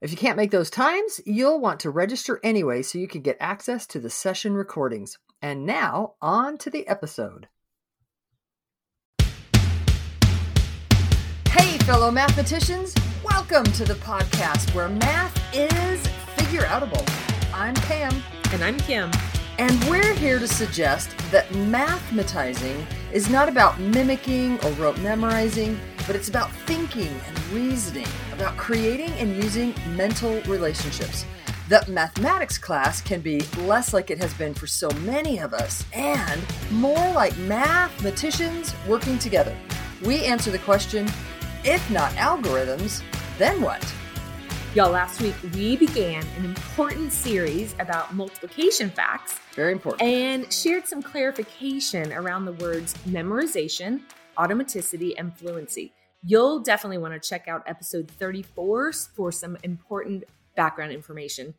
If you can't make those times, you'll want to register anyway so you can get access to the session recordings. And now, on to the episode. Hey, fellow mathematicians, welcome to the podcast where math is figure outable. I'm Pam. And I'm Kim. And we're here to suggest that mathematizing is not about mimicking or rote memorizing, but it's about thinking and reasoning, about creating and using mental relationships. That mathematics class can be less like it has been for so many of us and more like mathematicians working together. We answer the question if not algorithms, then what? Y'all, last week we began an important series about multiplication facts. Very important. And shared some clarification around the words memorization, automaticity, and fluency. You'll definitely want to check out episode 34 for some important background information.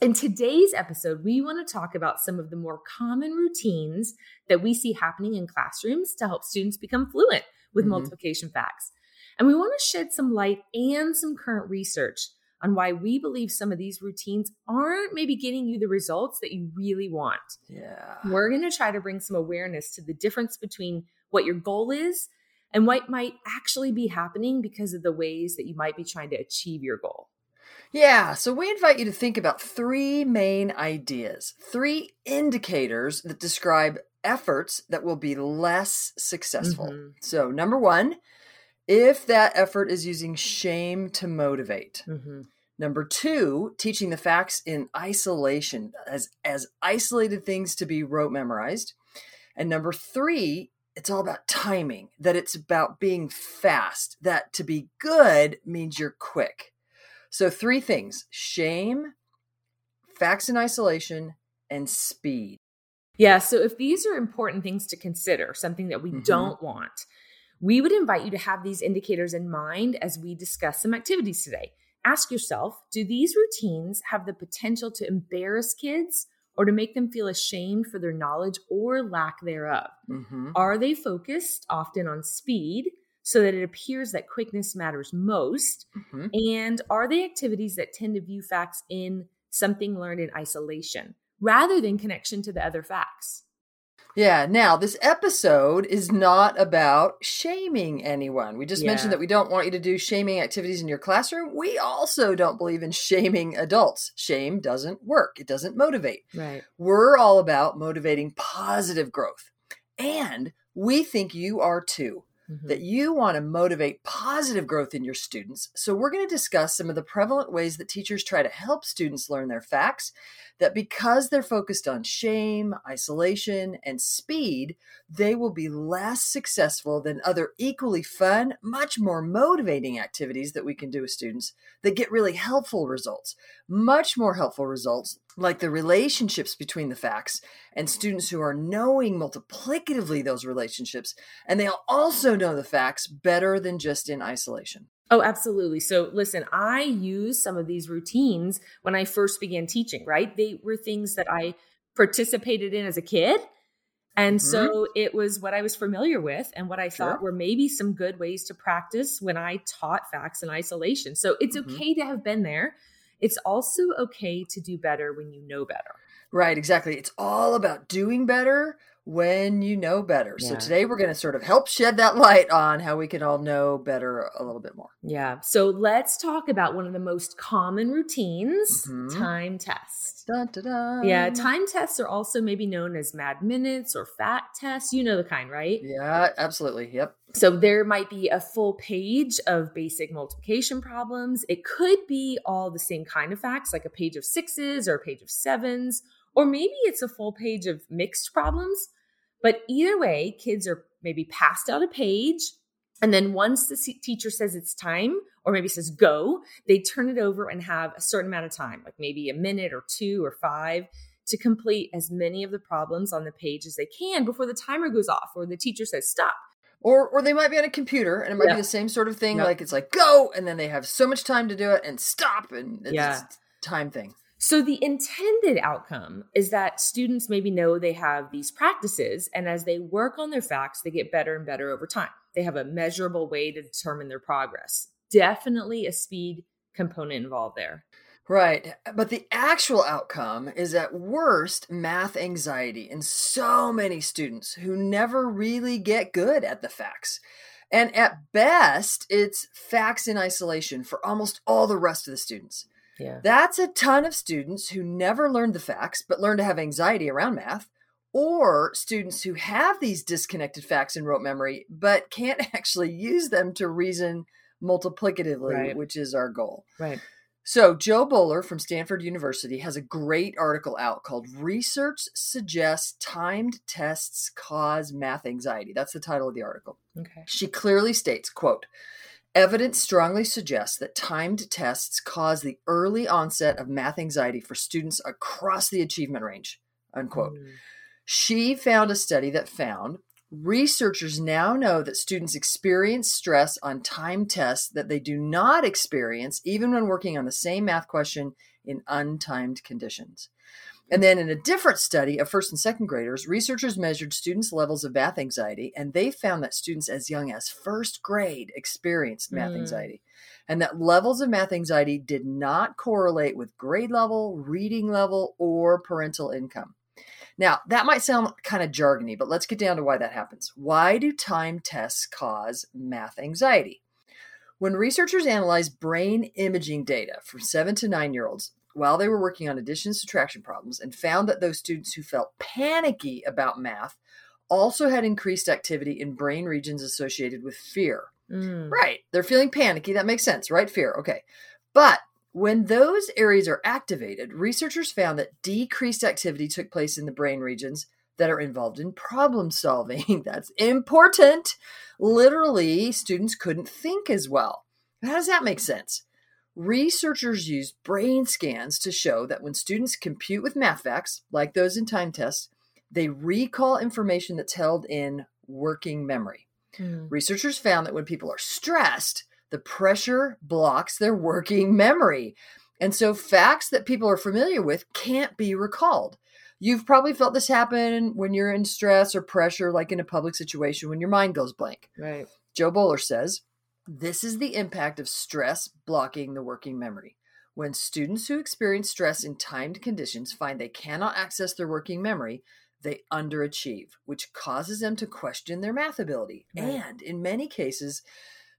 In today's episode, we want to talk about some of the more common routines that we see happening in classrooms to help students become fluent with mm-hmm. multiplication facts. And we want to shed some light and some current research on why we believe some of these routines aren't maybe getting you the results that you really want. Yeah. We're going to try to bring some awareness to the difference between what your goal is and what might actually be happening because of the ways that you might be trying to achieve your goal. Yeah, so we invite you to think about three main ideas, three indicators that describe efforts that will be less successful. Mm-hmm. So, number one, if that effort is using shame to motivate. Mm-hmm. Number two, teaching the facts in isolation as, as isolated things to be rote memorized. And number three, it's all about timing, that it's about being fast, that to be good means you're quick. So, three things shame, facts in isolation, and speed. Yeah. So, if these are important things to consider, something that we mm-hmm. don't want, we would invite you to have these indicators in mind as we discuss some activities today. Ask yourself do these routines have the potential to embarrass kids or to make them feel ashamed for their knowledge or lack thereof? Mm-hmm. Are they focused often on speed? So that it appears that quickness matters most? Mm-hmm. And are they activities that tend to view facts in something learned in isolation rather than connection to the other facts? Yeah. Now, this episode is not about shaming anyone. We just yeah. mentioned that we don't want you to do shaming activities in your classroom. We also don't believe in shaming adults. Shame doesn't work, it doesn't motivate. Right. We're all about motivating positive growth. And we think you are too mm-hmm. that you want to motivate positive growth in your students. So, we're going to discuss some of the prevalent ways that teachers try to help students learn their facts. That because they're focused on shame, isolation, and speed, they will be less successful than other equally fun, much more motivating activities that we can do with students that get really helpful results. Much more helpful results like the relationships between the facts and students who are knowing multiplicatively those relationships and they'll also know the facts better than just in isolation oh absolutely so listen i use some of these routines when i first began teaching right they were things that i participated in as a kid and mm-hmm. so it was what I was familiar with and what I sure. thought were maybe some good ways to practice when I taught facts in isolation. So it's mm-hmm. okay to have been there it's also okay to do better when you know better. Right, exactly. It's all about doing better when you know better. Yeah. So today we're going to sort of help shed that light on how we can all know better a little bit more. Yeah. So let's talk about one of the most common routines, mm-hmm. time tests. Dun, dun, dun. Yeah, time tests are also maybe known as mad minutes or fat tests. You know the kind, right? Yeah, absolutely. Yep. So there might be a full page of basic multiplication problems. It could be all the same kind of facts, like a page of sixes or a page of sevens or maybe it's a full page of mixed problems. But either way, kids are maybe passed out a page And then once the teacher says it's time, or maybe says go, they turn it over and have a certain amount of time, like maybe a minute or two or five, to complete as many of the problems on the page as they can before the timer goes off or the teacher says stop. Or, or they might be on a computer and it might be the same sort of thing. Like it's like go, and then they have so much time to do it and stop, and it's Yeah. time thing. So the intended outcome is that students maybe know they have these practices and as they work on their facts they get better and better over time. They have a measurable way to determine their progress. Definitely a speed component involved there. Right. But the actual outcome is at worst math anxiety in so many students who never really get good at the facts. And at best, it's facts in isolation for almost all the rest of the students. Yeah. That's a ton of students who never learned the facts but learn to have anxiety around math, or students who have these disconnected facts in rote memory but can't actually use them to reason multiplicatively, Right. which is our goal. Right. So, Jo Boaler from Stanford University has a great article out called Research Suggests Timed Tests Cause Math Anxiety. That's the title of the article. Okay. She clearly states, quote, Evidence strongly suggests that timed tests cause the early onset of math anxiety for students across the achievement range. Unquote. Mm. She found a study that found researchers now know that students experience stress on timed tests that they do not experience even when working on the same math question in untimed conditions. And then in a different study of first and second graders, researchers measured students' levels of math anxiety, and they found that students as young as first grade experienced math Mm. anxiety. And that levels of math anxiety did not correlate with grade level, reading level, or parental income. Now, that might sound kind of jargony, but let's get down to why that happens. Why do time tests cause math anxiety? When researchers analyzed brain imaging data from seven to nine year olds while they were working on addition and subtraction problems and found that those students who felt panicky about math also had increased activity in brain regions associated with fear. Mm. Right. They're feeling panicky. That makes sense, right? Fear. Okay. But when those areas are activated, researchers found that decreased activity took place in the brain regions that are involved in problem solving. That's important. Literally, students couldn't think as well. How does that make sense? Researchers used brain scans to show that when students compute with math facts, like those in time tests, they recall information that's held in working memory. Mm. Researchers found that when people are stressed, the pressure blocks their working memory. And so facts that people are familiar with can't be recalled. You've probably felt this happen when you're in stress or pressure, like in a public situation, when your mind goes blank. Right. Jo Boaler says this is the impact of stress blocking the working memory. When students who experience stress in timed conditions find they cannot access their working memory, they underachieve, which causes them to question their math ability Right. and, in many cases,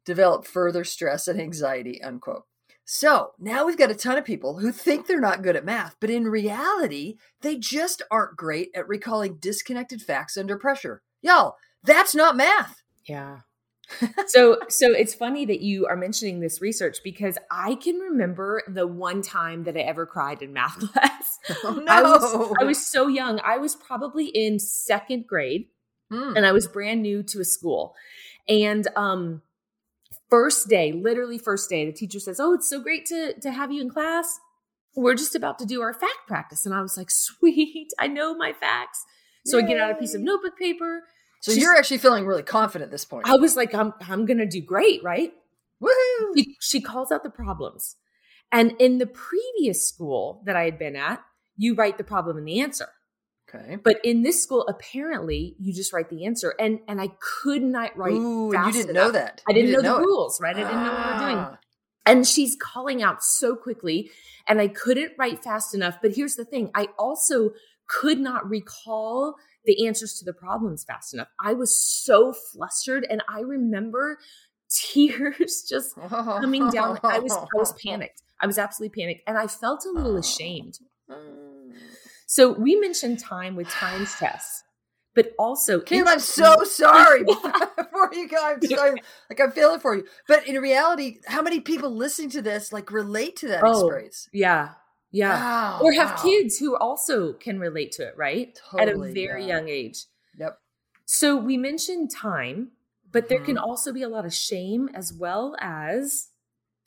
develop further stress and anxiety. Unquote. So now we've got a ton of people who think they're not good at math, but in reality, they just aren't great at recalling disconnected facts under pressure. Y'all, that's not math. Yeah. so so it's funny that you are mentioning this research because I can remember the one time that I ever cried in math class. Oh, no. I was I was so young. I was probably in second grade Hmm. and I was brand new to a school. And um first day, literally first day, the teacher says, "Oh, it's so great to to have you in class. We're just about to do our fact practice." And I was like, "Sweet, I know my facts." So I get out a piece of notebook paper. So She's- you're actually feeling really confident at this point. I was like, "I'm I'm going to do great, right?" Woohoo! she, she calls out the problems. And in the previous school that I had been at, you write the problem and the answer. Okay. But in this school, apparently, you just write the answer. And and I could not write. Ooh, you didn't enough. know that. I didn't You know the it. rules, right? I didn't know what we were doing. Ah. And she's calling out so quickly, and I couldn't write fast enough. But here's the thing I also could not recall the answers to the problems fast enough. I was so flustered, and I remember tears just coming down. I was I was panicked. I was absolutely panicked, and I felt a little ashamed. So we mentioned time with times tests, but also Kim, I'm so sorry. Before you go, I'm so, like I'm feeling for you. But in reality, how many people listening to this like relate to that Oh, experience? yeah, yeah, Wow, or have wow. kids who also can relate to it, right? At a very yeah. young age. Yep. So we mentioned time, but there can mm-hmm. also be a lot of shame as well as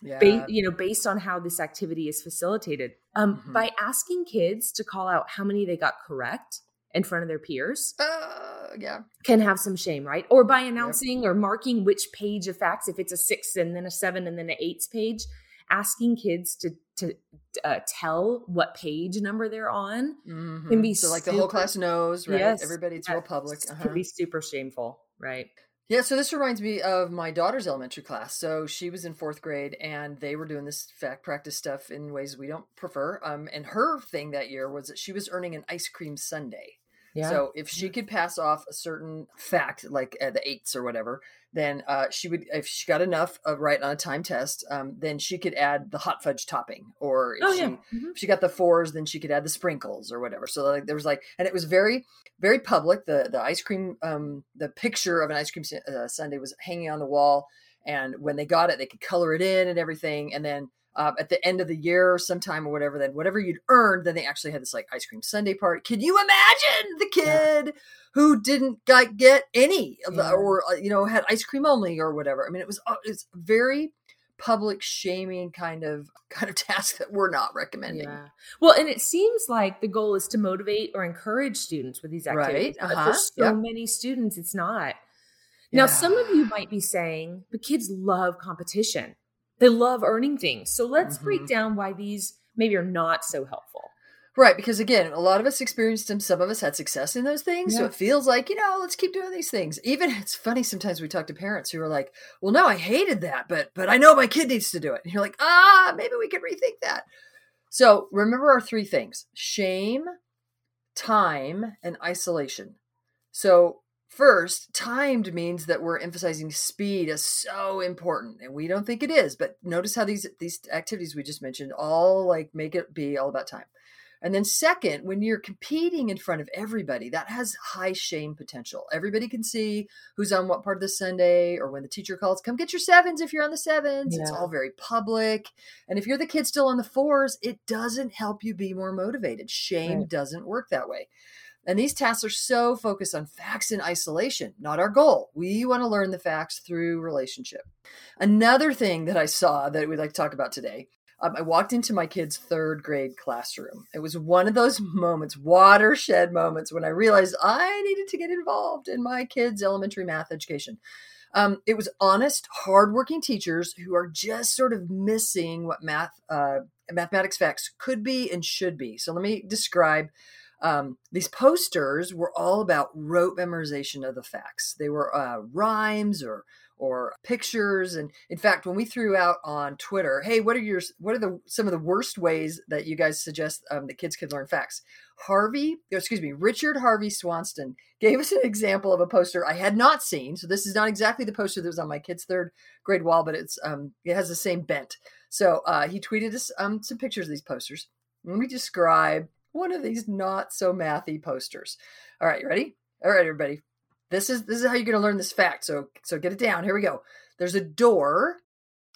Yeah. ba- you know based on how this activity is facilitated um, Mhm. by asking kids to call out how many they got correct in front of their peers uh, yeah. can have some shame right or by announcing or marking which page of facts if it's a six and then a seven and then an eights page asking kids to to uh, tell what page number they're on Mhm. be so like the whole class knows, right? Yes, Everybody, it's real public. can Uh-huh. be super shameful right Yeah, so this reminds me of my daughter's elementary class. So she was in fourth grade and they were doing this fact practice stuff in ways we don't prefer. Um, and her thing that year was that she was earning an ice cream sundae. Yeah So if she could pass off a certain fact, like uh, the eights or whatever, then uh, she would. If she got enough uh, right on a time test, um, then she could add the hot fudge topping. Or if oh she yeah Mhm. if she got the fours, then she could add the sprinkles or whatever. So like there was like, and it was very, very public. The the ice cream, um, the picture of an ice cream uh, sundae was hanging on the wall, and when they got it, they could color it in and everything. And then uh, at the end of the year, or sometime or whatever, then whatever you'd earned, then they actually had this like ice cream sundae part. Can you imagine the kid? Who didn't like get any, of the, Yeah. or uh, you know had ice cream only or whatever? I mean, it was uh, it's very public shaming kind of kind of task that we're not recommending. Yeah. Well, and it seems like the goal is to motivate or encourage students with these activities. Right, But uh-huh, for so yep. many students, it's not. Now, some of you might be saying, but kids love competition. They love earning things. So let's break Mhm. down why these maybe are not so helpful. Right, because again, a lot of us experienced them. Some of us had success in those things. So it feels like, you know, let's keep doing these things. Even it's funny sometimes we talk to parents who are like, well, no, I hated that, but but I know my kid needs to do it. And you're like, ah, maybe we could rethink that. So remember our three things shame, time, and isolation. So first, timed means that we're emphasizing speed as so important. And we don't think it is, but notice how these these activities we just mentioned all like make it be all about time. And then, second, when you're competing in front of everybody, that has high shame potential. Everybody can see who's on what part of the sundae or when the teacher calls, come get your sevens if you're on the sevens. It's all very public. And if you're the kid still on the fours, it doesn't help you be more motivated. Shame Right. doesn't work that way. And these tasks are so focused on facts in isolation, not our goal. We want to learn the facts through relationship. Another thing that I saw that we'd like to talk about today um, I walked into my kid's third grade classroom. It was one of those moments, watershed moments, when I realized I needed to get involved in my kids' elementary math education. Um, it was honest, hardworking teachers who are just sort of missing what math, uh, mathematics facts could be and should be. So let me describe. Um, these posters were all about rote memorization of the facts. They were uh, rhymes or or pictures. And in fact when we threw out on twitter hey what are your what are the some of the worst ways that you guys suggest um, that kids could learn facts? Harvey excuse me richard harvey swanston gave us an example of a poster i had not seen. So this is not exactly the poster that was on my kid's third grade wall but it's um it has the same bent. So uh, he tweeted us um, some pictures of these posters. Let me describe one of these not so mathy posters all right you ready all right everybody this is this is how you're going to learn this fact. So so get it down. Here we go. There's a door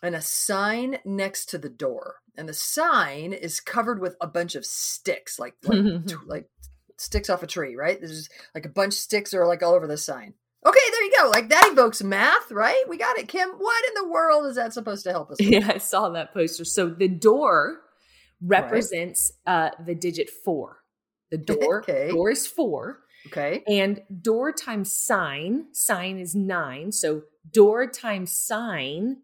and a sign next to the door, and the sign is covered with a bunch of sticks, like like, like sticks off a tree. Right? There's like a bunch of sticks are like all over the sign. Okay, there you go. Like that evokes math, right? We got it, Kim. What in the world is that supposed to help us? With? Yeah, I saw that poster. So the door represents uh, the digit four. The door, Okay. door is four. Okay. And door times sign, sign is nine. So door times sign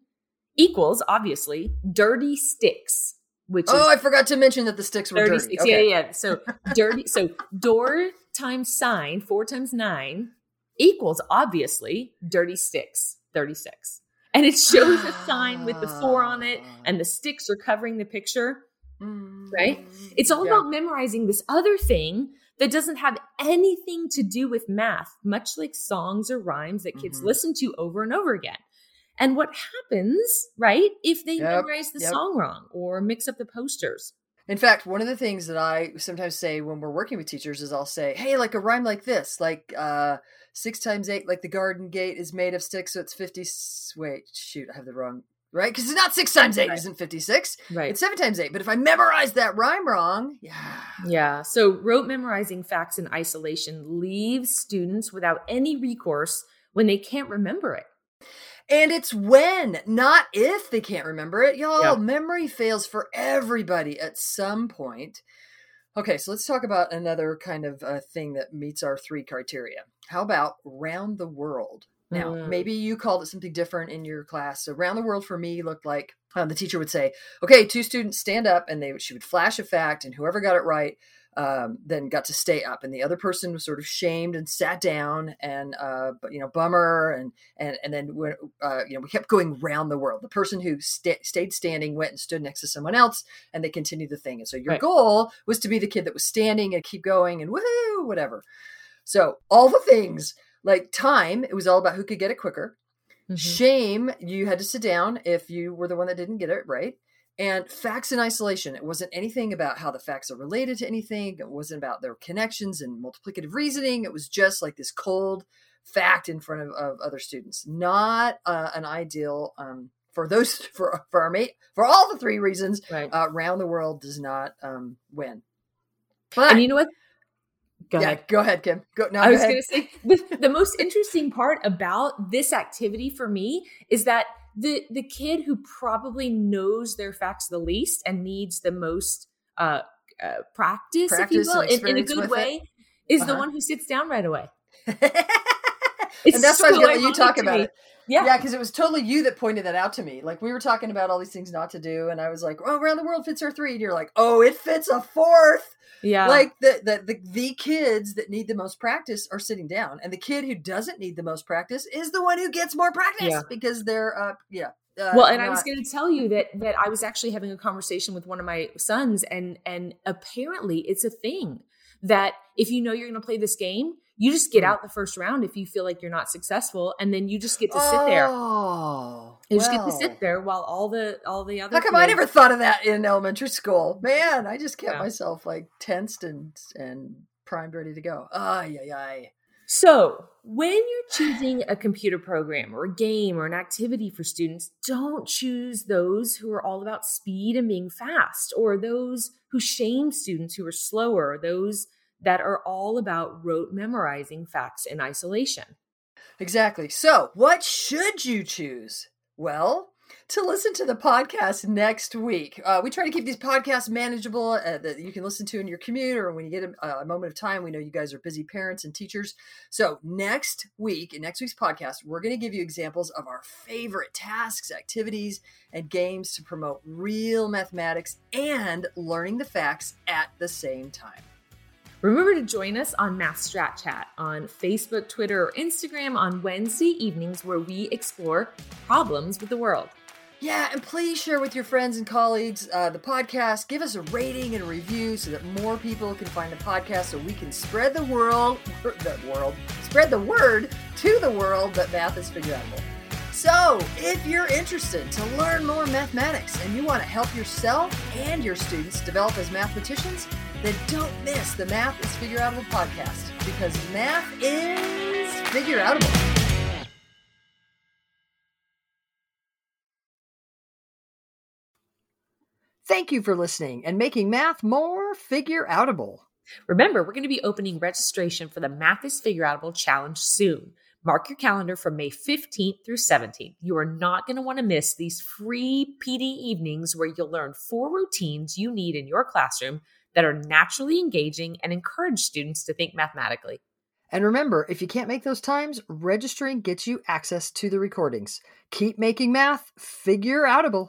equals obviously dirty sticks, which Oh, I forgot to mention that the sticks were dirty. sticks. Okay. Yeah, yeah. So dirty. So door times sign, four times nine equals obviously dirty sticks, 36. And it shows a sign with the four on it, and the sticks are covering the picture. Right? It's all Yeah. about memorizing this other thing that doesn't have anything to do with math, much like songs or rhymes that kids Mhm. listen to over and over again. And what happens, right, if they Yep, memorize the yep. song wrong or mix up the posters? In fact, one of the things that I sometimes say when we're working with teachers is I'll say, "Hey, like a rhyme like this, like uh, six times eight, like the garden gate is made of sticks, so it's fifty. s- Wait, shoot, I have the wrong right because it's not six times eight, Right. isn't fifty six. Right. It's seven times eight. But if I memorize that rhyme wrong, yeah, Yeah. So rote memorizing facts in isolation leaves students without any recourse when they can't remember it. And it's when, not if they can't remember it. Y'all, Yeah. memory fails for everybody at some point. Okay, so let's talk about another kind of uh, thing that meets our three criteria. How about round the world? Now, Mm. maybe you called it something different in your class. So, round the world for me looked like um, the teacher would say, "Okay, two students stand up," and they she would flash a fact, and whoever got it right um, then got to stay up, and the other person was sort of shamed and sat down, and uh, but you know, bummer, and and and then when uh, you know we kept going round the world. The person who sta stayed standing went and stood next to someone else, and they continued the thing. And so your Right. goal was to be the kid that was standing and keep going and woohoo, whatever. So all the things like time, it was all about who could get it quicker. Mhm. Shame, you had to sit down if you were the one that didn't get it right. And facts in isolation. It wasn't anything about how the facts are related to anything. It wasn't about their connections and multiplicative reasoning. It was just like this cold fact in front of, of other students. Not uh, an ideal um, for those for for our mate for all the three reasons. Right. Uh, round the world does not um, win. But and you know what? Go yeah, ahead. go ahead, Kim. Go. No, I go was going to say the, the most interesting part about this activity for me is that the the kid who probably knows their facts the least and needs the most uh, uh, practice, Practice if you will, in, in a good way, is the Uh-huh. one who sits down right away. and that's why I was going to let you talk about it. Yeah. Yeah, because it was totally you that pointed that out to me. Like we were talking about all these things not to do, and I was like, "Oh, around the world fits our three. and you're like, "Oh, it fits a fourth. yeah. Like the, the the the kids that need the most practice are sitting down, and the kid who doesn't need the most practice is the one who gets more practice Yeah. because they're uh yeah. Uh, well and i was going to tell you that that i was actually having a conversation with one of my sons and and apparently it's a thing that if you know you're going to play this game you just get Mm. out the first round if you feel like you're not successful and then you just get to sit there Oh, you just get to sit there while all the all the other How come I kids- never thought of that in elementary school? Man, I just kept Yeah. myself like tensed and and primed, ready to go. Ay, ay, ay. So, when you're choosing a computer program or a game or an activity for students, don't choose those who are all about speed and being fast, or those who shame students who are slower, or those that are all about rote memorizing facts in isolation. Exactly. So, what should you choose? Well, to listen to the podcast next week. Uh, we try to keep these podcasts manageable uh, that you can listen to in your commute or when you get a, a moment of time. We know you guys are busy parents and teachers. So, next week, in next week's podcast, we're going to give you examples of our favorite tasks, activities, and games to promote real mathematics and learning the facts at the same time. Remember to join us on Math Strat Chat on Facebook, Twitter, or Instagram on Wednesday evenings, where we explore problems with the world. Yeah, and please share with your friends and colleagues uh, the podcast. Give us a rating and a review so that more people can find the podcast, so we can spread the world, the world, spread the word to the world that math is figure outable. So, if you're interested to learn more mathematics and you want to help yourself and your students develop as mathematicians, then don't miss the Math is Figure Outable podcast because math is figure outable. Thank you for listening and making math more figure outable. Remember, we're going to be opening registration for the Math is Figure Outable Challenge soon. Mark your calendar from May 15th through 17th. You are not going to want to miss these free PD evenings where you'll learn four routines you need in your classroom that are naturally engaging and encourage students to think mathematically. And remember, if you can't make those times, registering gets you access to the recordings. Keep making math figure outable.